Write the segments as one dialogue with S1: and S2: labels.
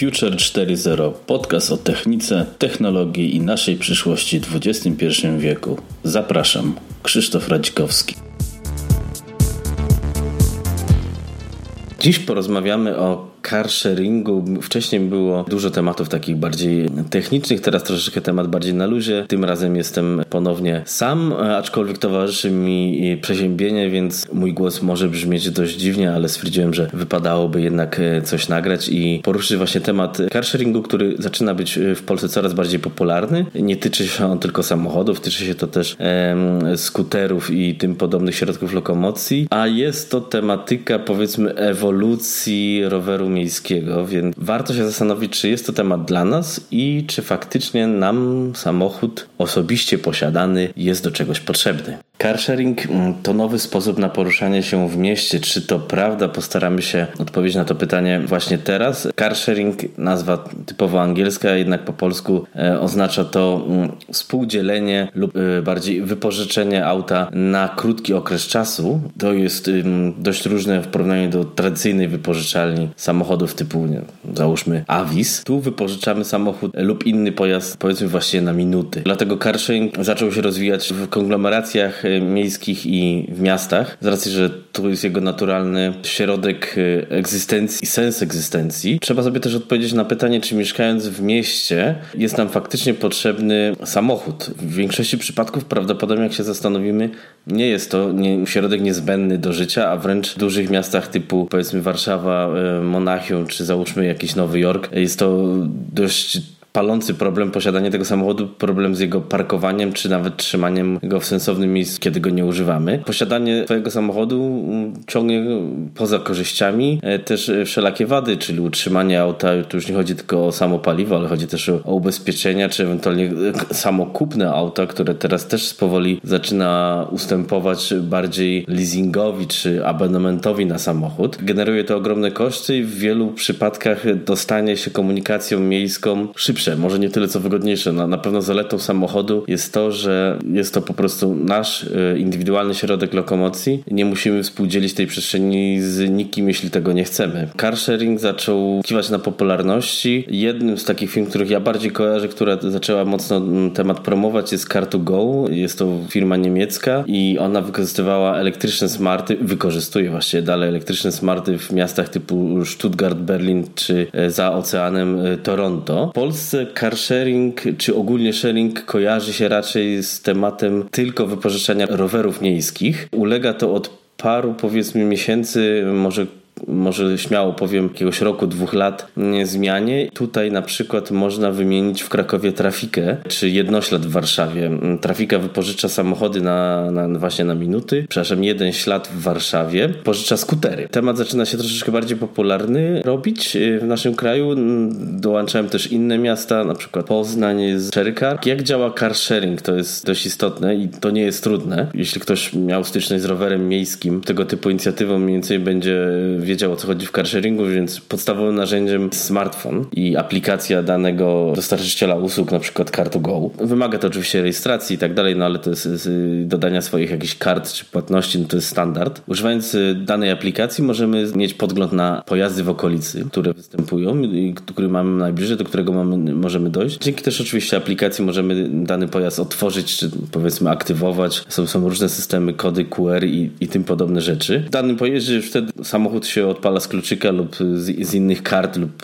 S1: Future 4.0 podcast o technice, technologii i naszej przyszłości w XXI wieku. Zapraszam, Krzysztof Radzikowski. Dziś porozmawiamy o car sharingu. Wcześniej było dużo tematów takich bardziej technicznych, teraz troszeczkę temat bardziej na luzie. Tym razem jestem ponownie sam, aczkolwiek towarzyszy mi przeziębienie, więc mój głos może brzmieć dość dziwnie, ale stwierdziłem, że wypadałoby jednak e, coś nagrać i poruszyć właśnie temat car sharingu, który zaczyna być w Polsce coraz bardziej popularny. Nie tyczy się on tylko samochodów, tyczy się to też em, skuterów i tym podobnych środków lokomocji, a jest to tematyka powiedzmy ewolucji roweru miejskiego, więc warto się zastanowić, czy jest to temat dla nas i czy faktycznie nam samochód osobiście posiadany jest do czegoś potrzebny. Carsharing mm, to nowy sposób na poruszanie się w mieście. Czy to prawda? Postaramy się odpowiedzieć na to pytanie właśnie teraz. Carsharing, nazwa typowo angielska, jednak po polsku e, oznacza to mm, współdzielenie lub e, bardziej wypożyczenie auta na krótki okres czasu. To jest dość różne w porównaniu do tradycyjnej wypożyczalni samochodów typu, nie, załóżmy Avis. Tu wypożyczamy samochód lub inny pojazd, powiedzmy właśnie na minuty. Dlatego carsharing zaczął się rozwijać w konglomeracjach miejskich i w miastach, z racji, że to jest jego naturalny środek y, egzystencji i sens egzystencji. Trzeba sobie też odpowiedzieć na pytanie, czy mieszkając w mieście jest nam faktycznie potrzebny samochód. W większości przypadków prawdopodobnie, jak się zastanowimy, nie jest to środek niezbędny do życia, a wręcz w dużych miastach typu powiedzmy Warszawa, y, Monachium czy załóżmy jakiś Nowy Jork jest to dość palący problem posiadania tego samochodu, problem z jego parkowaniem, czy nawet trzymaniem go w sensownym miejscu, kiedy go nie używamy. Posiadanie swojego samochodu ciągnie poza korzyściami e, też e, wszelakie wady, czyli utrzymanie auta, tu już nie chodzi tylko o samo paliwo, ale chodzi też o, ubezpieczenia, czy ewentualnie e, samo kupne auta, które teraz też powoli zaczyna ustępować bardziej leasingowi, czy abonamentowi na samochód. Generuje to ogromne koszty i w wielu przypadkach dostanie się komunikacją miejską szybciej szybsze, może nie tyle co wygodniejsze. Na, na pewno zaletą samochodu jest to, że jest to po prostu nasz y, indywidualny środek lokomocji. Nie musimy współdzielić tej przestrzeni z nikim, jeśli tego nie chcemy. Car sharing zaczął kiwać na popularności. Jednym z takich firm, których ja bardziej kojarzę, która zaczęła mocno mm, temat promować jest Car2Go. Jest to firma niemiecka i ona wykorzystywała elektryczne smarty, wykorzystuje właściwie dalej elektryczne smarty w miastach typu Stuttgart, Berlin czy e, za oceanem e, Toronto. Polscy Polsce car sharing, czy ogólnie sharing kojarzy się raczej z tematem tylko wypożyczania rowerów miejskich. Ulega to od paru powiedzmy miesięcy, może może śmiało powiem, jakiegoś roku, dwóch lat zmianie. Tutaj na przykład można wymienić w Krakowie trafikę, czy jednoślad w Warszawie. Trafika wypożycza samochody na, na właśnie na minuty, przepraszam, jeden ślad w Warszawie, pożycza skutery. Temat zaczyna się troszeczkę bardziej popularny robić w naszym kraju. Dołączałem też inne miasta, na przykład Poznań, Czerkar. Jak działa car sharing? To jest dość istotne i to nie jest trudne. Jeśli ktoś miał styczność z rowerem miejskim, tego typu inicjatywą mniej więcej będzie wiedział o co chodzi w carsharingu, więc podstawowym narzędziem jest smartfon i aplikacja danego dostarczyciela usług, na przykład Car2Go. Wymaga to oczywiście rejestracji i tak dalej, no ale to jest dodania swoich jakichś kart czy płatności, no to jest standard. Używając y, danej aplikacji możemy mieć podgląd na pojazdy w okolicy, które występują i który mamy najbliżej, do którego mamy, możemy dojść. Dzięki też oczywiście aplikacji możemy dany pojazd otworzyć, czy powiedzmy aktywować. Są, są różne systemy, kody QR i, i tym podobne rzeczy. W danym pojeździe wtedy samochód się odpala z kluczyka lub z, z innych kart lub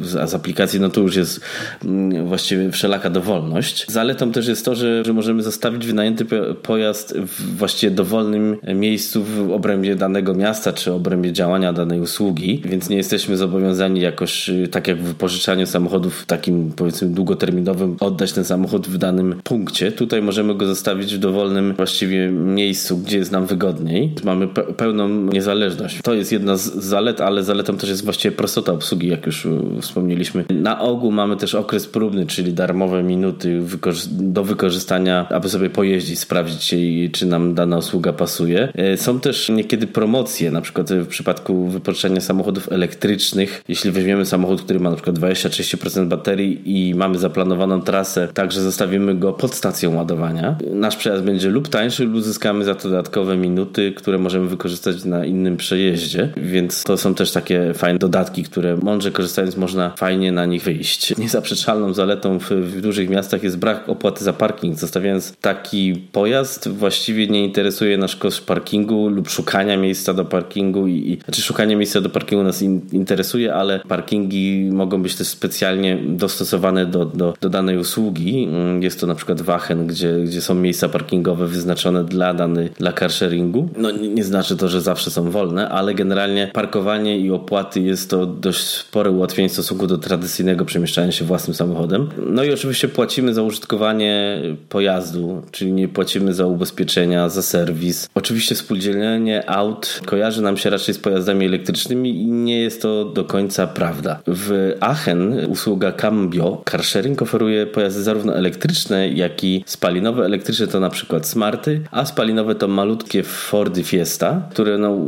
S1: z, z aplikacji, no to już jest mm, właściwie wszelaka dowolność. Zaletą też jest to, że, że możemy zostawić wynajęty pojazd w właściwie dowolnym miejscu w obrębie danego miasta, czy obrębie działania danej usługi, więc nie jesteśmy zobowiązani jakoś, tak jak w wypożyczaniu samochodów takim powiedzmy długoterminowym, oddać ten samochód w danym punkcie. Tutaj możemy go zostawić w dowolnym właściwie miejscu, gdzie jest nam wygodniej. Mamy pełną niezależność. To jest jedna z zalet, ale zaletą też jest właściwie prostota obsługi, jak już wspomnieliśmy. Na ogół mamy też okres próbny, czyli darmowe minuty do wykorzystania, aby sobie pojeździć, sprawdzić, czy nam dana usługa pasuje. E, są też niekiedy promocje, na przykład w przypadku wypożyczania samochodów elektrycznych. Jeśli weźmiemy samochód, który ma na przykład 20-30% baterii i mamy zaplanowaną trasę, tak, że zostawimy go pod stacją ładowania, nasz przejazd będzie lub tańszy, lub uzyskamy za to dodatkowe minuty, które możemy wykorzystać na innym przejeździe. Więc to są też takie fajne dodatki, które mądrze korzystając możemy można fajnie na nich wyjść. Niezaprzeczalną zaletą w, w dużych miastach jest brak opłaty za parking. Zostawiając taki pojazd, właściwie nie interesuje nasz koszt parkingu lub szukania miejsca do parkingu. I, i znaczy szukanie miejsca do parkingu nas in, interesuje, ale parkingi mogą być też specjalnie dostosowane do, do, do danej usługi. Mm, jest to na przykład Wachen, gdzie, gdzie są miejsca parkingowe wyznaczone dla danej, dla carsharingu. No nie, nie znaczy to, że zawsze są wolne, ale generalnie parkowanie i opłaty jest to dość spore ułatwienie w stosunku do tradycyjnego przemieszczania się własnym samochodem. No i oczywiście płacimy za użytkowanie pojazdu, czyli nie płacimy za ubezpieczenia, za serwis. Oczywiście spółdzielenie aut kojarzy nam się raczej z pojazdami elektrycznymi i nie jest to do końca prawda. W Aachen usługa Cambio Carsharing oferuje pojazdy zarówno elektryczne, jak i spalinowe. Elektryczne to na przykład Smarty, a spalinowe to malutkie Fordy Fiesta, które no,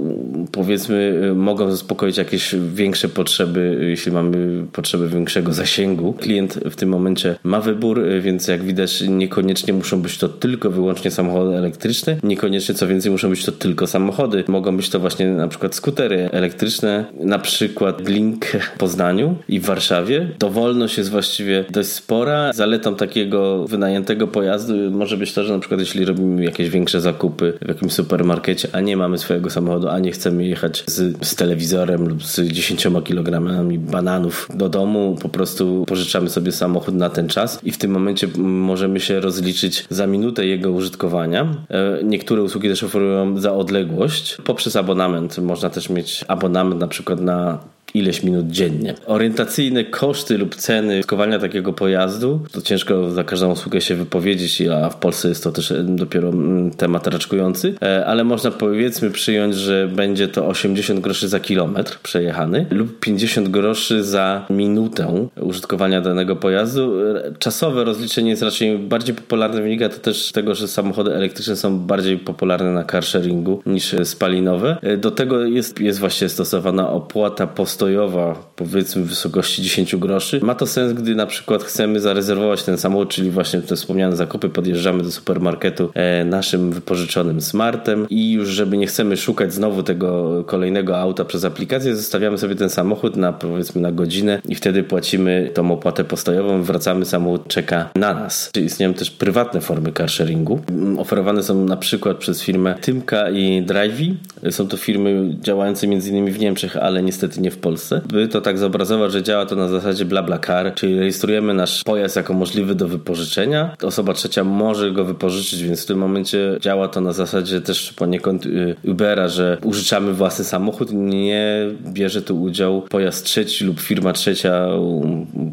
S1: powiedzmy mogą zaspokoić jakieś większe potrzeby, jeśli mamy potrzebę większego zasięgu. Klient w tym momencie ma wybór, więc jak widać niekoniecznie muszą być to tylko wyłącznie samochody elektryczne, niekoniecznie co więcej muszą być to tylko samochody. Mogą być to właśnie na przykład skutery elektryczne, na przykład Link w Poznaniu i w Warszawie. Dowolność jest właściwie dość spora. Zaletą takiego wynajętego pojazdu może być to, że na przykład jeśli robimy jakieś większe zakupy w jakimś supermarkecie, a nie mamy swojego samochodu, a nie chcemy jechać z, z telewizorem lub z 10 kilogramami bananów do domu, po prostu pożyczamy sobie samochód na ten czas i w tym momencie możemy się rozliczyć za minutę jego użytkowania. E, niektóre usługi też oferują za odległość. Poprzez abonament można też mieć abonament na przykład na ileś minut dziennie. Orientacyjne koszty lub ceny użytkowania takiego pojazdu, to ciężko za każdą usługę się wypowiedzieć, a w Polsce jest to też dopiero mm, temat raczkujący, e, ale można powiedzmy przyjąć, że będzie to 80 groszy za kilometr przejechany lub 50 groszy za minutę użytkowania danego pojazdu. E, czasowe rozliczenie jest raczej bardziej popularne, wynika to też z tego, że samochody elektryczne są bardziej popularne na carsharingu niż spalinowe. E, do tego jest, jest właśnie stosowana opłata postojowa postojowa, powiedzmy w wysokości 10 groszy. Ma to sens, gdy na przykład chcemy zarezerwować ten samochód, czyli właśnie te wspomniane zakupy, podjeżdżamy do supermarketu e, naszym wypożyczonym smartem i już, żeby nie chcemy szukać znowu tego kolejnego auta przez aplikację, zostawiamy sobie ten samochód na powiedzmy na godzinę i wtedy płacimy tą opłatę postojową, wracamy, samochód czeka na nas. Istnieją też prywatne formy carsharingu. Oferowane są na przykład przez firmę Tymka i Drivey. Są to firmy działające między innymi w Niemczech, ale niestety nie w Polsce Polsce. By to tak zobrazować, że działa to na zasadzie car, czyli rejestrujemy nasz pojazd jako możliwy do wypożyczenia. Osoba trzecia może go wypożyczyć, więc w tym momencie działa to na zasadzie też poniekąd y, Ubera, że użyczamy własny samochód, nie bierze tu udział pojazd trzeci lub firma trzecia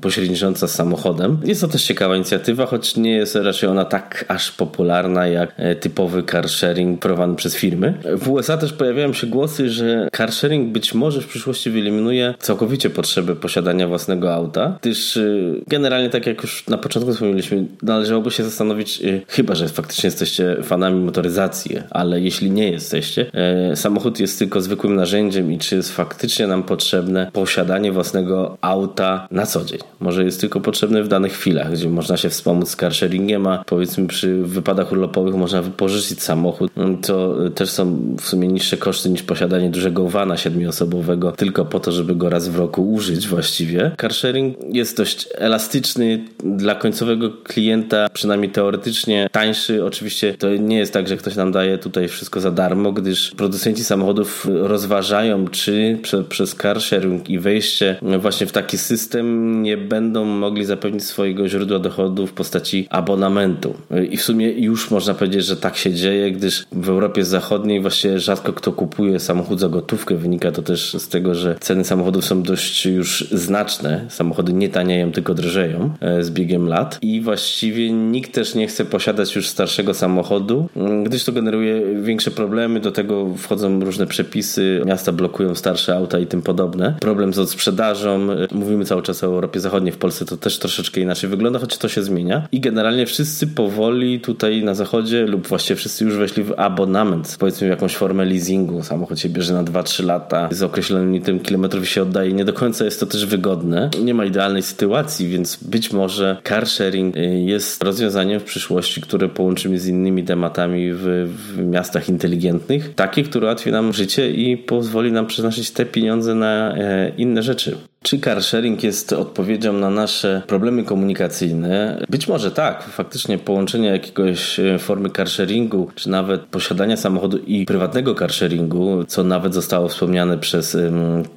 S1: pośrednicząca z samochodem. Jest to też ciekawa inicjatywa, choć nie jest raczej ona tak aż popularna jak e, typowy car sharing prowadzony przez firmy. W USA też pojawiają się głosy, że car sharing być może w przyszłości wyeliminuje całkowicie potrzebę posiadania własnego auta, gdyż y, generalnie, tak jak już na początku wspomnieliśmy, należałoby się zastanowić, y, chyba że faktycznie jesteście fanami motoryzacji, ale jeśli nie jesteście, y, samochód jest tylko zwykłym narzędziem i czy jest faktycznie nam potrzebne posiadanie własnego auta na co dzień. Może jest tylko potrzebne w danych chwilach, gdzie można się wspomóc z carsharingiem, a powiedzmy przy wypadach urlopowych można wypożyczyć samochód, to też są w sumie niższe koszty niż posiadanie dużego vana siedmioosobowego tylko po to, żeby żeby go raz w roku użyć właściwie. Carsharing jest dość elastyczny dla końcowego klienta, przynajmniej teoretycznie tańszy. Oczywiście to nie jest tak, że ktoś nam daje tutaj wszystko za darmo, gdyż producenci samochodów rozważają, czy prze, przez carsharing i wejście właśnie w taki system nie będą mogli zapewnić swojego źródła dochodu w postaci abonamentu. I w sumie już można powiedzieć, że tak się dzieje, gdyż w Europie Zachodniej właśnie rzadko kto kupuje samochód za gotówkę. Wynika to też z tego, że ceny samochodów są dość już znaczne. Samochody nie tanieją, tylko drżeją e, z biegiem lat i właściwie nikt też nie chce posiadać już starszego samochodu, mm, gdyż to generuje większe problemy. Do tego wchodzą różne przepisy, miasta blokują starsze auta i tym podobne. Problem z odsprzedażą. E, mówimy cały czas o Europie Zachodniej, w Polsce to też troszeczkę inaczej wygląda, choć to się zmienia. I generalnie wszyscy powoli tutaj na zachodzie lub właściwie wszyscy już weszli w abonament, powiedzmy w jakąś formę leasingu. Samochód się bierze na 2-3 lata z określonym limitem kilometrów kilometrów się oddaje. Nie do końca jest to też wygodne. Nie ma idealnej sytuacji, więc być może car sharing y, jest rozwiązaniem w przyszłości, które połączymy z innymi tematami w, w miastach inteligentnych. Takie, które ułatwi nam życie i pozwoli nam przeznaczyć te pieniądze na e, inne rzeczy. Czy car sharing jest odpowiedzią na nasze problemy komunikacyjne? Być może tak. Faktycznie połączenie jakiegoś e, formy car sharingu, czy nawet posiadania samochodu i prywatnego car sharingu, co nawet zostało wspomniane przez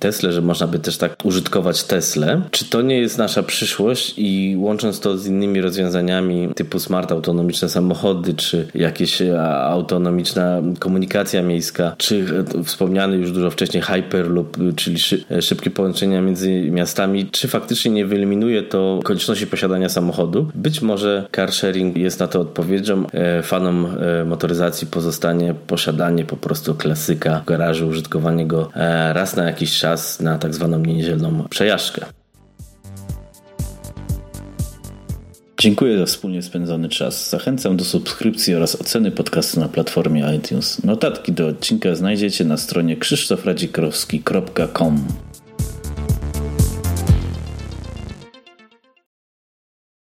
S1: Tesla, że można by też tak użytkować Tesla. Czy to nie jest nasza przyszłość i łącząc to z innymi rozwiązaniami typu smart autonomiczne samochody, czy jakieś e, autonomiczna komunikacja miejska, czy e, wspomniany już dużo wcześniej Hyperloop, czyli szybkie połączenia między miastami, czy faktycznie nie wyeliminuje to konieczności posiadania samochodu. Być może car sharing jest na to odpowiedzią. E, fanom e, motoryzacji pozostanie posiadanie po prostu klasyka w garażu, użytkowanie go e, raz na jakiś czas na tak zwaną niedzielną przejażdżkę.
S2: Dziękuję za wspólnie spędzony czas. Zachęcam do subskrypcji oraz oceny podcastu na platformie iTunes. Notatki do odcinka znajdziecie na stronie krzysztofradzikrowski.com.